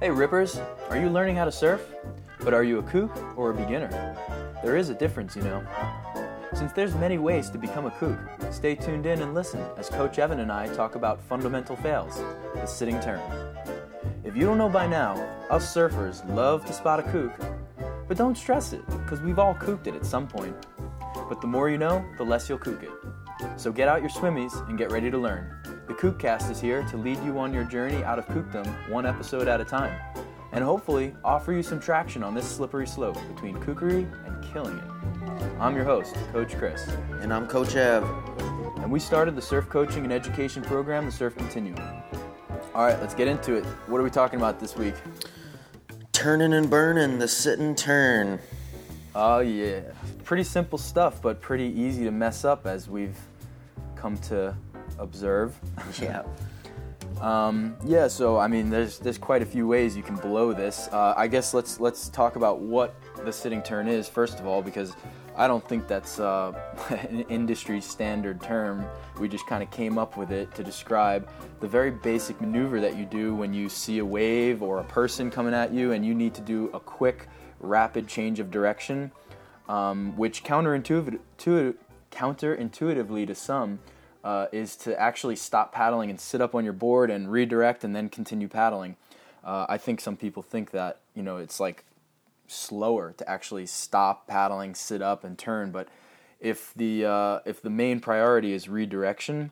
Hey Rippers, are you learning how to surf? But are you a kook or a beginner? There is a difference, you know. Since there's many ways to become a kook, stay tuned in and listen as Coach Evan and I talk about fundamental fails, the sitting turn. If you don't know by now, us surfers love to spot a kook, but don't stress it, because we've all kooked it at some point. But the more you know, the less you'll kook it. So get out your swimmies and get ready to learn. The Kookcast is here to lead you on your journey out of kookdom one episode at a time, and hopefully offer you some traction on this slippery slope between kookery and killing it. I'm your host, Coach Chris, And I'm Coach Ev. and we started the surf coaching and education program, the Surf Continuum. All right, let's get into it. What are we talking about this week? Turning and burning, the sit and turn. Oh, yeah. Pretty simple stuff, but pretty easy to mess up as we've come to observe. Yeah. Um, yeah, so I mean, there's there's quite a few ways you can blow this. Uh, I guess let's let's talk about what the sitting turn is first of all, because I don't think that's uh, an industry standard term. We just kind of came up with it to describe the very basic maneuver that you do when you see a wave or a person coming at you, and you need to do a quick, rapid change of direction, um, which counterintuitive, to, counterintuitively to some uh, is to actually stop paddling and sit up on your board and redirect and then continue paddling. Uh, I think some people think that you know it's like slower to actually stop paddling, sit up, and turn. But if the uh, if the main priority is redirection,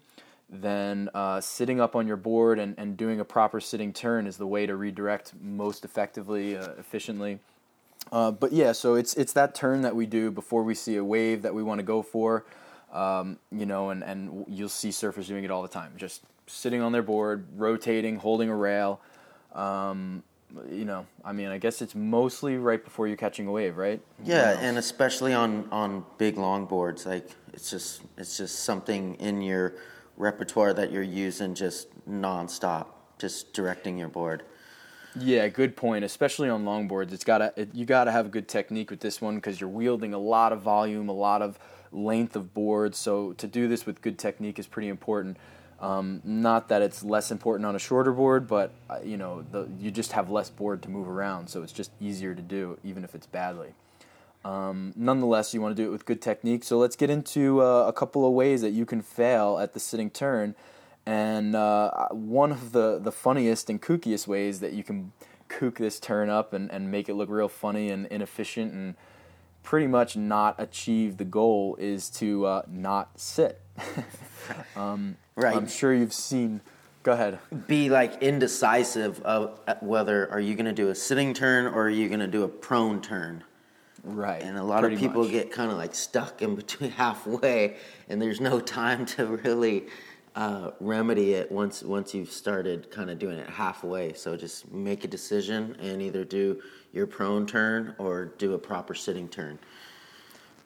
then uh, sitting up on your board and, and doing a proper sitting turn is the way to redirect most effectively, uh, efficiently. Uh, but yeah, so it's it's that turn that we do before we see a wave that we want to go for, um, you know, and, and you'll see surfers doing it all the time, just sitting on their board, rotating, holding a rail. Um, you know, I mean, I guess it's mostly right before you're catching a wave, right? Yeah, and especially on on big longboards, like it's just it's just something in your repertoire that you're using just nonstop, just directing your board. Yeah, good point. Especially on longboards, it's gotta it, you gotta have a good technique with this one because you're wielding a lot of volume, a lot of length of board. So to do this with good technique is pretty important. Um, not that it's less important on a shorter board, but uh, you know the, you just have less board to move around, so it's just easier to do, even if it's badly. Um, nonetheless, you want to do it with good technique. So let's get into uh, a couple of ways that you can fail at the sitting turn. And uh, one of the, the funniest and kookiest ways that you can kook this turn up and, and make it look real funny and inefficient and pretty much not achieve the goal is to uh, not sit. um, Right. I'm sure you've seen. Go ahead. Be like indecisive of uh, whether are you going to do a sitting turn or are you going to do a prone turn. Right. And a lot of people much. get kind of like stuck in between halfway, and there's no time to really uh, remedy it once once you've started kind of doing it halfway. So just make a decision and either do your prone turn or do a proper sitting turn.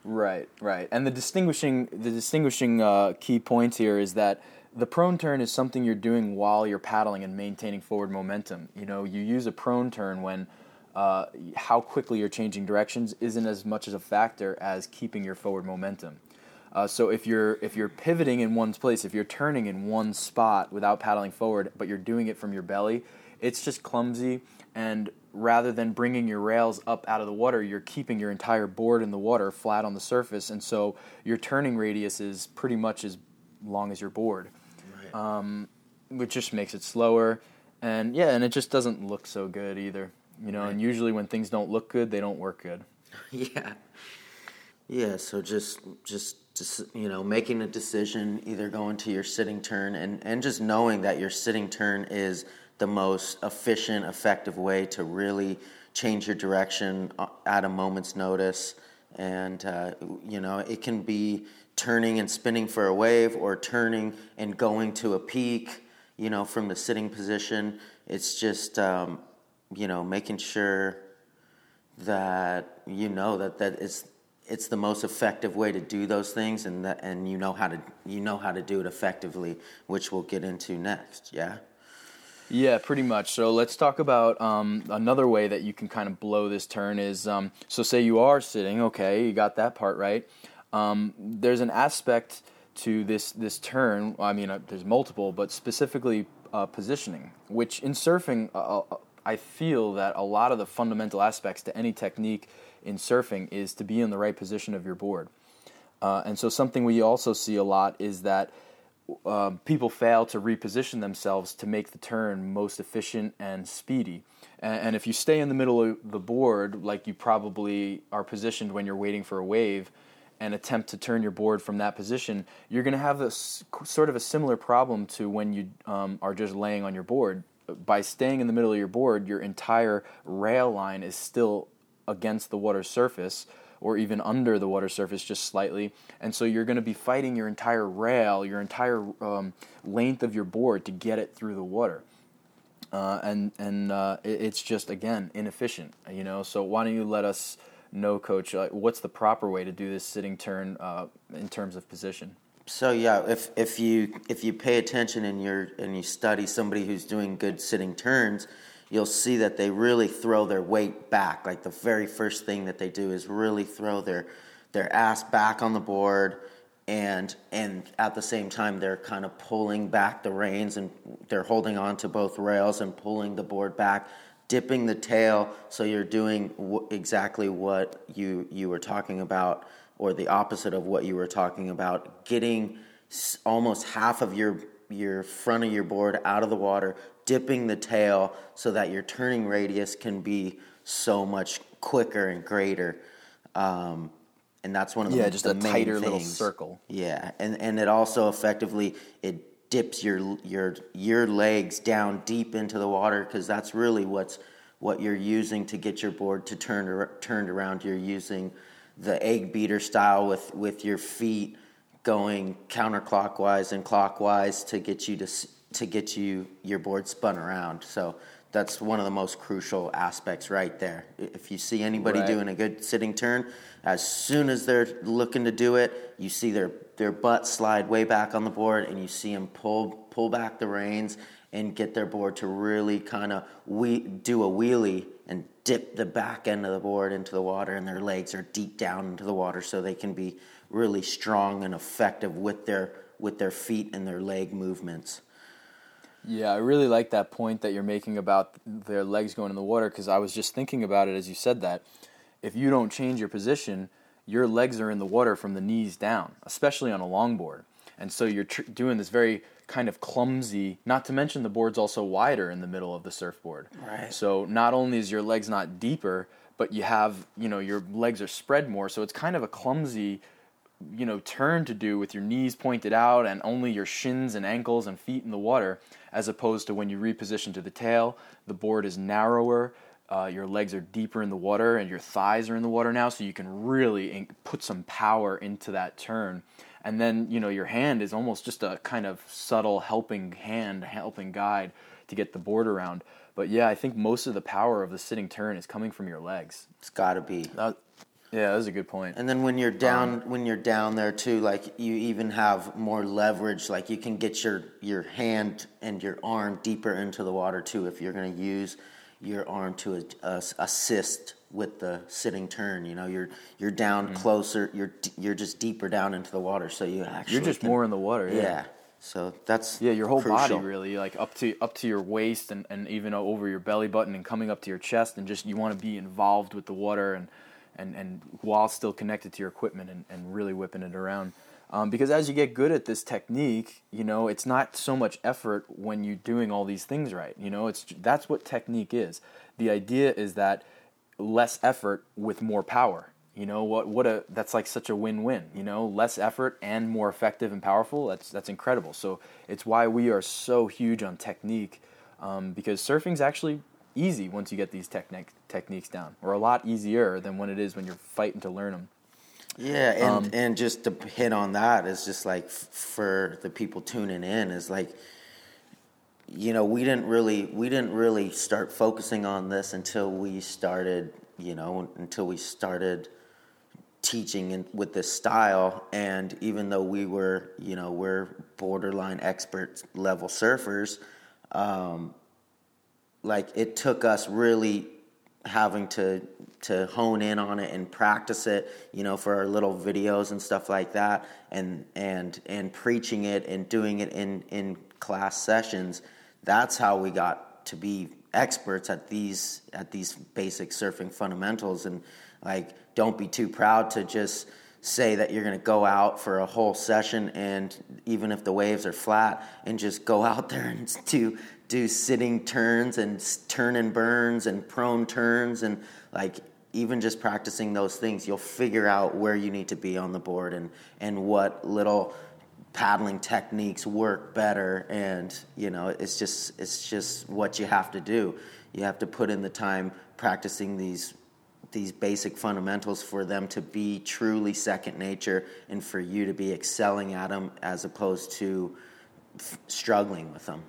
Right, right. And the distinguishing the distinguishing uh, key points here is that the prone turn is something you're doing while you're paddling and maintaining forward momentum. You know, you use a prone turn when uh, how quickly you're changing directions isn't as much as a factor as keeping your forward momentum. Uh, so if you're if you're pivoting in one place, if you're turning in one spot without paddling forward, but you're doing it from your belly, it's just clumsy. And rather than bringing your rails up out of the water, you're keeping your entire board in the water, flat on the surface, and so your turning radius is pretty much as long as your board, um, which just makes it slower. And yeah, and it just doesn't look so good either. You know, and usually when things don't look good, they don't work good. yeah. Yeah, so just just just you know, making a decision, either going to your sitting turn and and just knowing that your sitting turn is the most efficient, effective way to really change your direction uh, at a moment's notice. And uh, you know, it can be turning and spinning for a wave, or turning and going to a peak. You know, from the sitting position. It's just um, you know making sure that you know that that it's, it's the most effective way to do those things and that and you know how to you know how to do it effectively which we'll get into next yeah Yeah, pretty much. So let's talk about um, another way that you can kind of blow this turn is um, so say you are sitting, okay, you got that part right. Um, there's an aspect to this this turn. I mean, uh, there's multiple, but specifically uh, positioning, which in surfing, uh, uh, I feel that a lot of the fundamental aspects to any technique in surfing is to be in the right position of your board. Uh, and so something we also see a lot is that um, people fail to reposition themselves to make the turn most efficient and speedy. And, and if you stay in the middle of the board, like you probably are positioned when you're waiting for a wave, and attempt to turn your board from that position, you're going to have a sort of a similar problem to when you um, are just laying on your board. By staying in the middle of your board, your entire rail line is still against the water surface or even under the water surface just slightly. And so you're going to be fighting your entire rail, your entire um, length of your board to get it through the water. Uh, and and uh, it's just, again, inefficient, you know. So why don't you let us know, coach, uh, what's the proper way to do this sitting turn uh, in terms of position? So yeah, if if you if you pay attention and you and you study somebody who's doing good sitting turns, you'll see that they really throw their weight back. Like the very first thing that they do is really throw their their ass back on the board and and at the same time they're kind of pulling back the reins and they're holding on to both rails and pulling the board back dipping the tail so you're doing w- exactly what you you were talking about or the opposite of what you were talking about getting s- almost half of your your front of your board out of the water dipping the tail so that your turning radius can be so much quicker and greater um, and that's one of the yeah just the a tighter things. little circle yeah and and it also effectively it dips your your your legs down deep into the water because that's really what's what you're using to get your board to turn turned around. You're using the egg beater style with with your feet going counterclockwise and clockwise to get you to to get you your board spun around. So that's one of the most crucial aspects right there. If you see anybody right. doing a good sitting turn, as soon as they're looking to do it, you see their their butt slide way back on the board, and you see them pull pull back the reins and get their board to really kind of we do a wheelie and dip the back end of the board into the water, and their legs are deep down into the water, so they can be really strong and effective with their with their feet and their leg movements. Yeah, I really like that point that you're making about their legs going in the water because I was just thinking about it as you said that. If you don't change your position, your legs are in the water from the knees down, especially on a longboard. And so you're tr- doing this very kind of clumsy, not to mention the board's also wider in the middle of the surfboard. Right. So not only is your legs not deeper, but you have, you know, your legs are spread more. So it's kind of a clumsy, you know, turn to do with your knees pointed out and only your shins and ankles and feet in the water, as opposed to when you reposition to the tail, the board is narrower uh, your legs are deeper in the water and your thighs are in the water now, so you can really put some power into that turn. And then, you know, your hand is almost just a kind of subtle helping hand, helping guide to get the board around. But yeah, I think most of the power of the sitting turn is coming from your legs. It's got to be. That, yeah, that's a good point. And then when you're down, um, when you're down there too, like you even have more leverage. Like you can get your your hand and your arm deeper into the water too if you're going to use your arm to uh, assist with the sitting turn. You know, you're you're down mm-hmm. closer. You're you're just deeper down into the water, so you actually you're just can, more in the water. Yeah. yeah. So that's yeah, your whole crucial. body really, like up to up to your waist and, and even over your belly button and coming up to your chest, and just you want to be involved with the water and and and while still connected to your equipment and, and really whipping it around. Um, because as you get good at this technique, you know, it's not so much effort when you're doing all these things right. You know, it's that's what technique is. The idea is that less effort with more power. You know what? What a that's like such a win-win. You know, less effort and more effective and powerful. That's that's incredible. So it's why we are so huge on technique, um, because surfing's actually easy once you get these technique techniques down, or a lot easier than when it is when you're fighting to learn them. Yeah, and um, and just to hit on that is just like f- for the people tuning in is like you know we didn't really we didn't really start focusing on this until we started you know until we started teaching in, with this style and even though we were you know we're borderline expert level surfers um, like it took us really having to to hone in on it and practice it, you know, for our little videos and stuff like that, and and and preaching it and doing it in in class sessions. That's how we got to be experts at these at these basic surfing fundamentals and like don't be too proud to just say that you're going to go out for a whole session and even if the waves are flat and just go out there and do do sitting turns and turn and burns and prone turns and like even just practicing those things you'll figure out where you need to be on the board and and what little paddling techniques work better and you know it's just it's just what you have to do. You have to put in the time practicing these these basic fundamentals for them to be truly second nature and for you to be excelling at them as opposed to f- struggling with them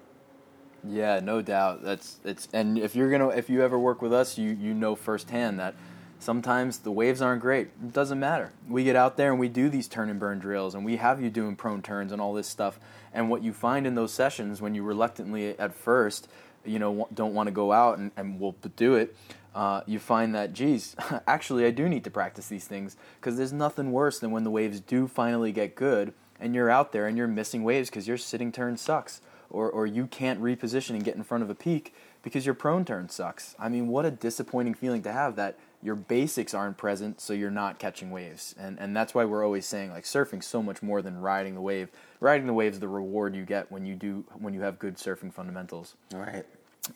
yeah no doubt that's it's and if you're gonna if you ever work with us you you know firsthand that Sometimes the waves aren't great. It doesn't matter. We get out there and we do these turn and burn drills and we have you doing prone turns and all this stuff. And what you find in those sessions when you reluctantly at first, you know, don't want to go out and, and will do it, uh, you find that, geez, actually I do need to practice these things because there's nothing worse than when the waves do finally get good and you're out there and you're missing waves because your sitting turn sucks or, or you can't reposition and get in front of a peak because your prone turn sucks. I mean, what a disappointing feeling to have that your basics aren't present, so you're not catching waves. And and that's why we're always saying like surfing so much more than riding the wave. Riding the wave is the reward you get when you do when you have good surfing fundamentals. All right.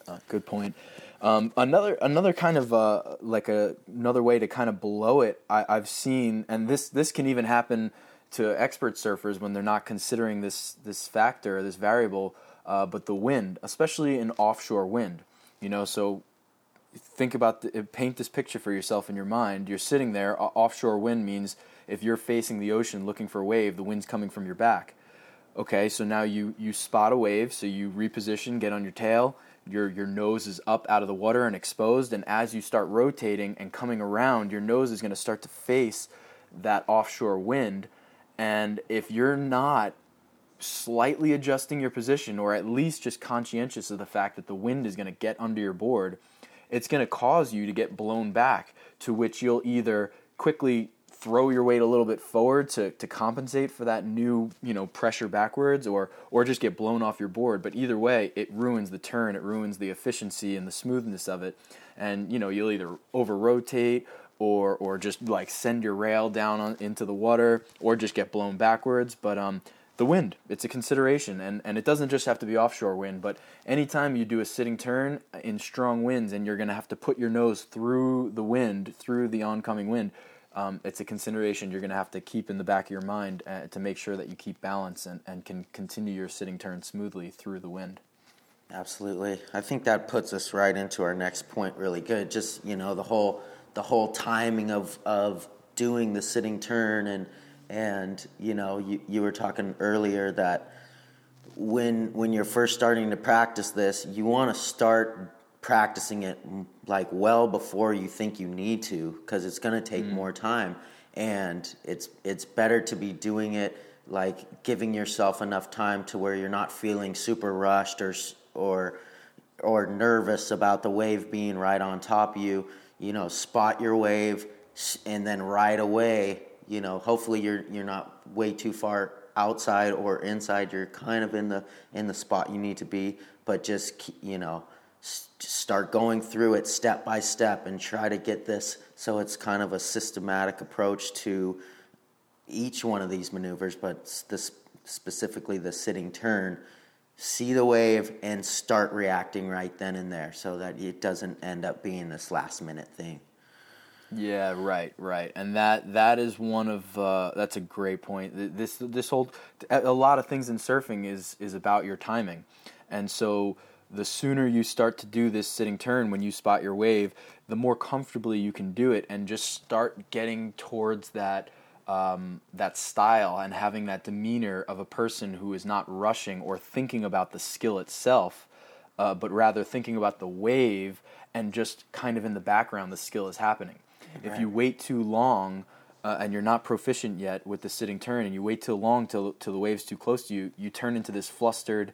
Uh, good point. Um, another another kind of uh, like a another way to kind of blow it. I, I've seen, and this this can even happen to expert surfers when they're not considering this this factor, this variable. Uh, but the wind, especially in offshore wind, you know, so think about the, paint this picture for yourself in your mind. You're sitting there. Offshore wind means if you're facing the ocean looking for a wave, the wind's coming from your back. Okay, so now you you spot a wave, so you reposition, get on your tail. Your your nose is up out of the water and exposed, and as you start rotating and coming around, your nose is going to start to face that offshore wind. And if you're not slightly adjusting your position, or at least just conscientious of the fact that the wind is going to get under your board, it's going to cause you to get blown back, to which you'll either quickly throw your weight a little bit forward to, to compensate for that new you know pressure backwards or or just get blown off your board. But either way it ruins the turn it ruins the efficiency and the smoothness of it. And you know you'll either over rotate or or just like send your rail down on, into the water or just get blown backwards but um the wind. It's a consideration, and, and it doesn't just have to be offshore wind, but anytime you do a sitting turn in strong winds and you're going to have to put your nose through the wind, through the oncoming wind, um, it's a consideration you're going to have to keep in the back of your mind uh, to make sure that you keep balance and, and can continue your sitting turn smoothly through the wind. Absolutely. I think that puts us right into our next point really good. Just, you know, the whole the whole timing of of doing the sitting turn and and you know, you, you were talking earlier that when when you're first starting to practice this, you want to start practicing it like well before you think you need to because it's going to take mm. more time and it's it's better to be doing it like giving yourself enough time to where you're not feeling super rushed or or or nervous about the wave being right on top of you you know spot your wave and then right away you know, hopefully you're you're not way too far outside or inside. You're kind of in the in the spot you need to be, but just you know, start going through it step by step and try to get this so it's kind of a systematic approach to each one of these maneuvers, but this specifically the sitting turn. See the wave and start reacting right then and there, so that it doesn't end up being this last minute thing. Yeah, right, right, and that that is one of uh, that's a great point. This this whole a lot of things in surfing is is about your timing, and so the sooner you start to do this sitting turn when you spot your wave, the more comfortably you can do it, and just start getting towards that um, that style and having that demeanor of a person who is not rushing or thinking about the skill itself, uh, but rather thinking about the wave and just kind of in the background the skill is happening. Right. If you wait too long uh, and you're not proficient yet with the sitting turn, and you wait too long till till the wave's too close to you, you turn into this flustered,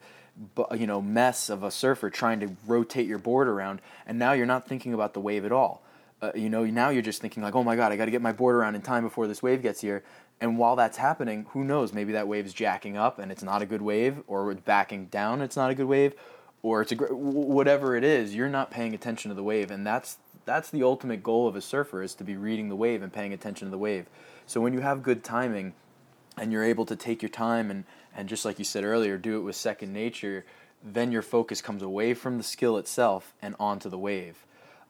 you know, mess of a surfer trying to rotate your board around, and now you're not thinking about the wave at all. Uh, you know, now you're just thinking like, oh my god, I got to get my board around in time before this wave gets here. And while that's happening, who knows? Maybe that wave's jacking up and it's not a good wave, or it's backing down, it's not a good wave, or it's a gr- whatever it is, you're not paying attention to the wave, and that's that's the ultimate goal of a surfer is to be reading the wave and paying attention to the wave. So when you have good timing, and you're able to take your time and and just like you said earlier, do it with second nature, then your focus comes away from the skill itself and onto the wave.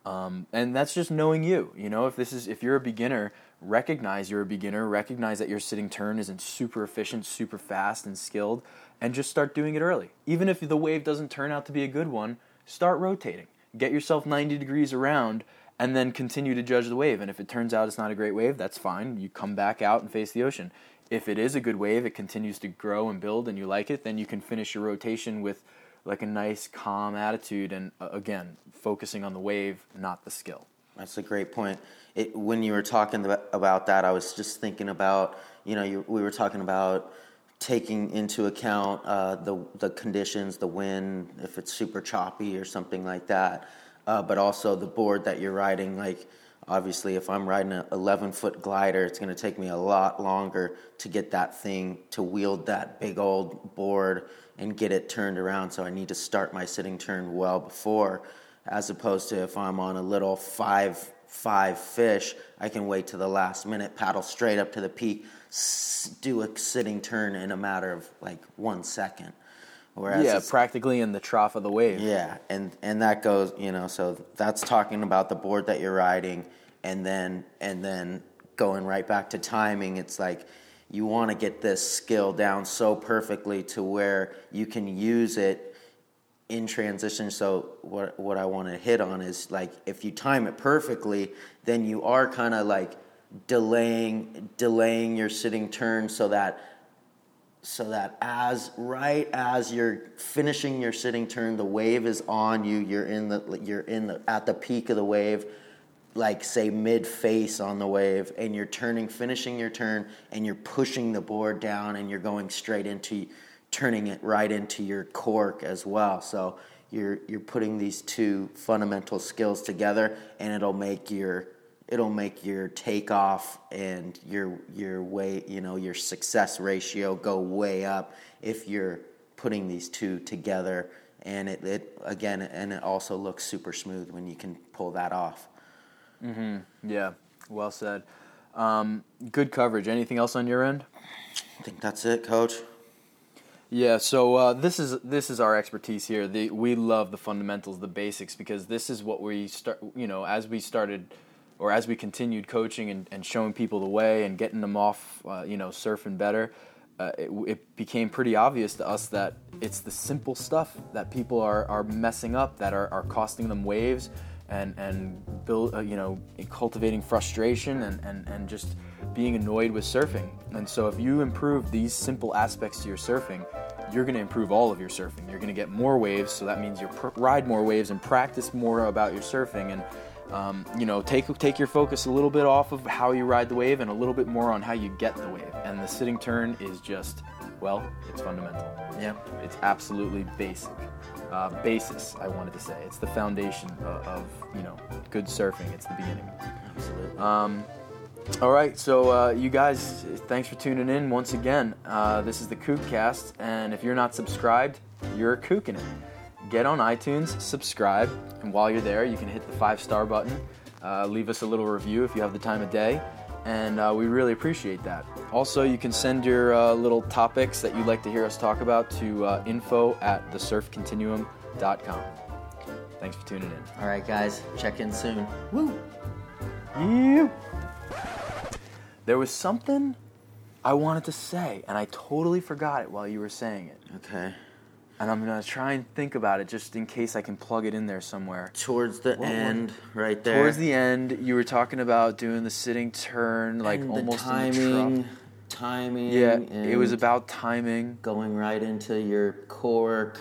Um, and that's just knowing you. You know, if this is if you're a beginner, recognize you're a beginner. Recognize that your sitting turn isn't super efficient, super fast, and skilled, and just start doing it early. Even if the wave doesn't turn out to be a good one, start rotating. Get yourself 90 degrees around, and then continue to judge the wave. And if it turns out it's not a great wave, that's fine. You come back out and face the ocean. If it is a good wave, it continues to grow and build, and you like it, then you can finish your rotation with like a nice calm attitude and uh, again focusing on the wave not the skill. That's a great point. It, when you were talking about that i was just thinking about you know you, we were talking about taking into account uh, the, the conditions the wind if it's super choppy or something like that uh, but also the board that you're riding like obviously if i'm riding an 11 foot glider it's going to take me a lot longer to get that thing to wield that big old board and get it turned around. So I need to start my sitting turn well before, as opposed to if I'm on a little five five fish, I can wait to the last minute, paddle straight up to the peak, do a sitting turn in a matter of like one second. Whereas yeah, practically in the trough of the wave. Yeah, and and that goes, you know, so that's talking about the board that you're riding, and then and then going right back to timing. It's like you want to get this skill down so perfectly to where you can use it in transition. So what what I want to hit on is like if you time it perfectly, then you are kind of like delaying delaying your sitting turn so that so that as right as you're finishing your sitting turn, the wave is on you. You're in the you're in the at the peak of the wave like say mid face on the wave and you're turning finishing your turn and you're pushing the board down and you're going straight into turning it right into your cork as well so you're you're putting these two fundamental skills together and it'll make your it'll make your takeoff and your your way you know your success ratio go way up if you're putting these two together and it, it again and it also looks super smooth when you can pull that off Mm-hmm. Yeah. Well said. Um, good coverage. Anything else on your end? I think that's it, Coach. Yeah, so uh, this is this is our expertise here. The, we love the fundamentals, the basics, because this is what we start. You know, as we started, or as we continued coaching and, and showing people the way and getting them off, uh, you know, surfing better. Uh, it, it, became pretty obvious to us that it's the simple stuff that people are, are messing up that are, are costing them waves and and build uh, you know cultivating frustration and, and and just being annoyed with surfing and so if you improve these simple aspects to your surfing you're going to improve all of your surfing you're going to get more waves so that means you pr- ride more waves and practice more about your surfing and um, you know take take your focus a little bit off of how you ride the wave and a little bit more on how you get the wave and the sitting turn is just well it's fundamental yeah it's absolutely basic uh, basis. I wanted to say it's the foundation of, of, you know good surfing. It's the beginning. Absolutely. Um, all right, so uh, you guys, thanks for tuning in once again. Uh, this is the Kookcast, and if you're not subscribed, you're kooking it. Get on iTunes, subscribe, and while you're there, you can hit the five star button. Uh, leave us a little review if you have the time of day, and uh, we really appreciate that. Also, you can send your uh, little topics that you'd like to hear us talk about to uh, info at thesurfcontinuum.com. Thanks for tuning in. All right, guys, check in soon. Woo! You. There was something I wanted to say, and I totally forgot it while you were saying it. Okay. And I'm gonna try and think about it just in case I can plug it in there somewhere. Towards the what end, right there. Towards the end, you were talking about doing the sitting turn, like and almost the timing, in the timing. Yeah, it was about timing. Going right into your cork.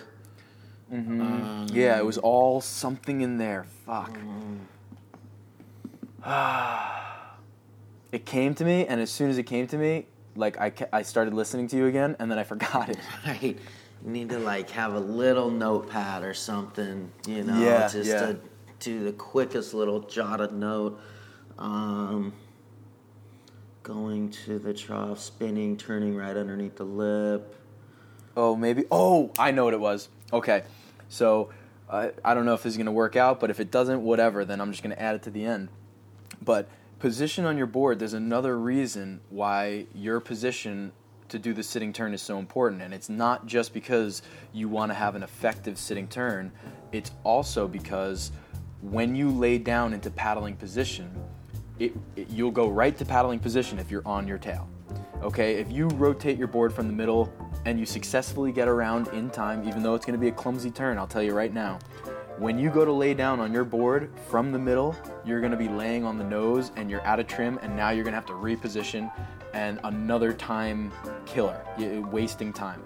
Mm-hmm. Um, yeah, it was all something in there. Fuck. Um, it came to me, and as soon as it came to me, like I, I started listening to you again, and then I forgot it. Right. You need to like have a little notepad or something, you know, yeah, just yeah. to do the quickest little jotted note. Um, going to the trough, spinning, turning right underneath the lip. Oh, maybe. Oh, I know what it was. Okay. So uh, I don't know if this is going to work out, but if it doesn't, whatever, then I'm just going to add it to the end. But position on your board, there's another reason why your position to do the sitting turn is so important. And it's not just because you want to have an effective sitting turn, it's also because when you lay down into paddling position, it, it, you'll go right to paddling position if you're on your tail. Okay, if you rotate your board from the middle and you successfully get around in time, even though it's going to be a clumsy turn, I'll tell you right now, when you go to lay down on your board from the middle, you're going to be laying on the nose and you're out of trim, and now you're going to have to reposition and another time killer, wasting time.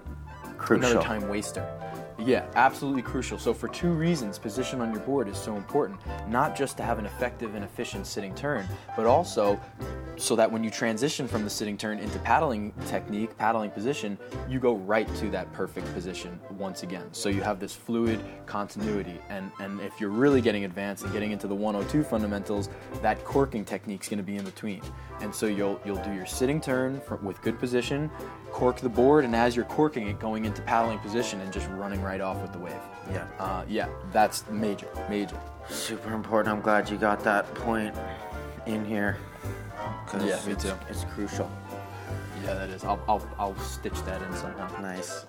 Crucial. Another time waster. Yeah, absolutely crucial. So, for two reasons, position on your board is so important. Not just to have an effective and efficient sitting turn, but also so that when you transition from the sitting turn into paddling technique, paddling position, you go right to that perfect position once again. So, you have this fluid continuity. And, and if you're really getting advanced and getting into the 102 fundamentals, that corking technique is going to be in between. And so, you'll, you'll do your sitting turn for, with good position, cork the board, and as you're corking it, going into paddling position and just running right off with the wave. Yeah. Uh, yeah, that's major, major. Super important. I'm glad you got that point in here. Yeah, me it's, too. It's crucial. Yeah, that is. I'll, I'll, I'll stitch that in somehow. Nice.